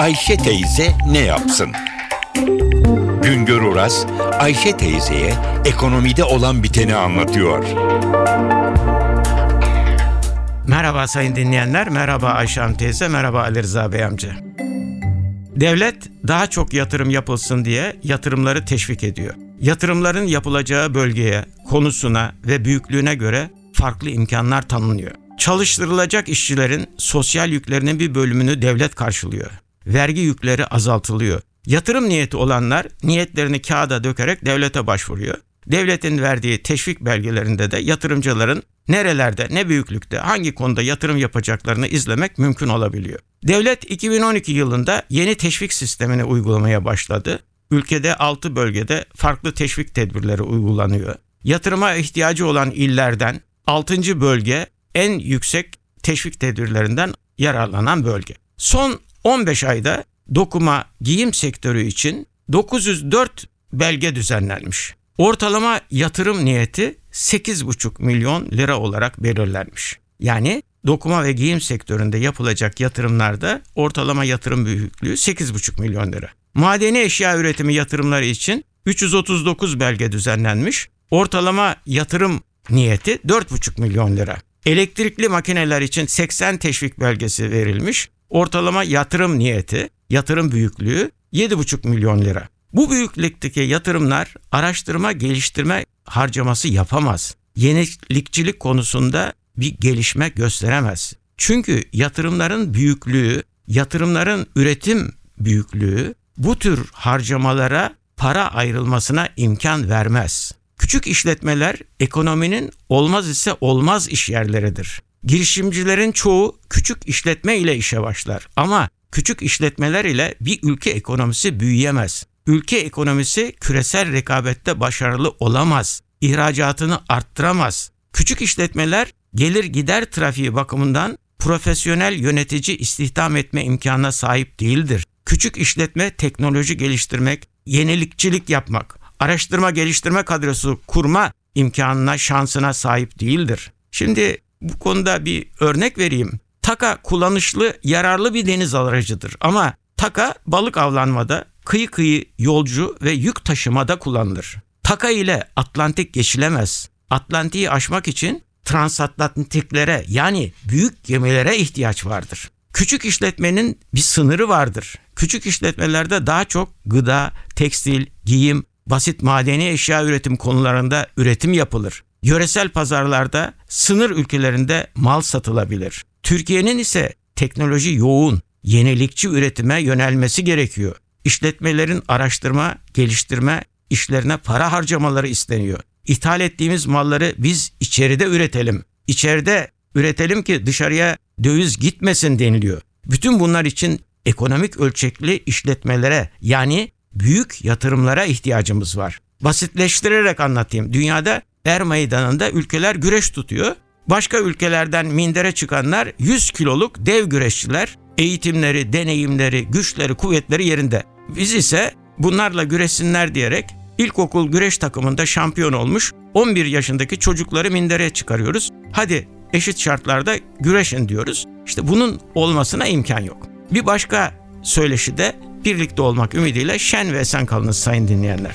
Ayşe teyze ne yapsın? Güngör Oras, Ayşe teyzeye ekonomide olan biteni anlatıyor. Merhaba sayın dinleyenler, merhaba Ayşe Hanım teyze, merhaba Ali Rıza Bey amca. Devlet daha çok yatırım yapılsın diye yatırımları teşvik ediyor. Yatırımların yapılacağı bölgeye, konusuna ve büyüklüğüne göre farklı imkanlar tanınıyor. Çalıştırılacak işçilerin sosyal yüklerinin bir bölümünü devlet karşılıyor. Vergi yükleri azaltılıyor. Yatırım niyeti olanlar niyetlerini kağıda dökerek devlete başvuruyor. Devletin verdiği teşvik belgelerinde de yatırımcıların nerelerde, ne büyüklükte, hangi konuda yatırım yapacaklarını izlemek mümkün olabiliyor. Devlet 2012 yılında yeni teşvik sistemini uygulamaya başladı. Ülkede 6 bölgede farklı teşvik tedbirleri uygulanıyor. Yatırıma ihtiyacı olan illerden 6. bölge en yüksek teşvik tedbirlerinden yararlanan bölge. Son 15 ayda dokuma giyim sektörü için 904 belge düzenlenmiş. Ortalama yatırım niyeti 8,5 milyon lira olarak belirlenmiş. Yani dokuma ve giyim sektöründe yapılacak yatırımlarda ortalama yatırım büyüklüğü 8,5 milyon lira. Madeni eşya üretimi yatırımları için 339 belge düzenlenmiş. Ortalama yatırım niyeti 4,5 milyon lira. Elektrikli makineler için 80 teşvik belgesi verilmiş. Ortalama yatırım niyeti, yatırım büyüklüğü 7,5 milyon lira. Bu büyüklükteki yatırımlar araştırma geliştirme harcaması yapamaz. Yenilikçilik konusunda bir gelişme gösteremez. Çünkü yatırımların büyüklüğü, yatırımların üretim büyüklüğü bu tür harcamalara para ayrılmasına imkan vermez. Küçük işletmeler ekonominin olmaz ise olmaz iş yerleridir. Girişimcilerin çoğu küçük işletme ile işe başlar ama küçük işletmeler ile bir ülke ekonomisi büyüyemez. Ülke ekonomisi küresel rekabette başarılı olamaz. İhracatını arttıramaz. Küçük işletmeler gelir gider trafiği bakımından profesyonel yönetici istihdam etme imkanına sahip değildir. Küçük işletme teknoloji geliştirmek, yenilikçilik yapmak, araştırma geliştirme kadrosu kurma imkanına, şansına sahip değildir. Şimdi bu konuda bir örnek vereyim. Taka kullanışlı, yararlı bir deniz aracıdır ama taka balık avlanmada, kıyı kıyı yolcu ve yük taşımada kullanılır. Taka ile Atlantik geçilemez. Atlantik'i aşmak için transatlantiklere yani büyük gemilere ihtiyaç vardır. Küçük işletmenin bir sınırı vardır. Küçük işletmelerde daha çok gıda, tekstil, giyim, basit madeni eşya üretim konularında üretim yapılır. Yöresel pazarlarda sınır ülkelerinde mal satılabilir. Türkiye'nin ise teknoloji yoğun, yenilikçi üretime yönelmesi gerekiyor. İşletmelerin araştırma, geliştirme işlerine para harcamaları isteniyor. İthal ettiğimiz malları biz içeride üretelim. İçeride üretelim ki dışarıya döviz gitmesin deniliyor. Bütün bunlar için ekonomik ölçekli işletmelere yani büyük yatırımlara ihtiyacımız var. Basitleştirerek anlatayım. Dünyada er meydanında ülkeler güreş tutuyor. Başka ülkelerden mindere çıkanlar 100 kiloluk dev güreşçiler. Eğitimleri, deneyimleri, güçleri, kuvvetleri yerinde. Biz ise bunlarla güreşsinler diyerek ilkokul güreş takımında şampiyon olmuş 11 yaşındaki çocukları mindere çıkarıyoruz. Hadi eşit şartlarda güreşin diyoruz. İşte bunun olmasına imkan yok. Bir başka söyleşi de birlikte olmak ümidiyle şen ve esen kalınız sayın dinleyenler.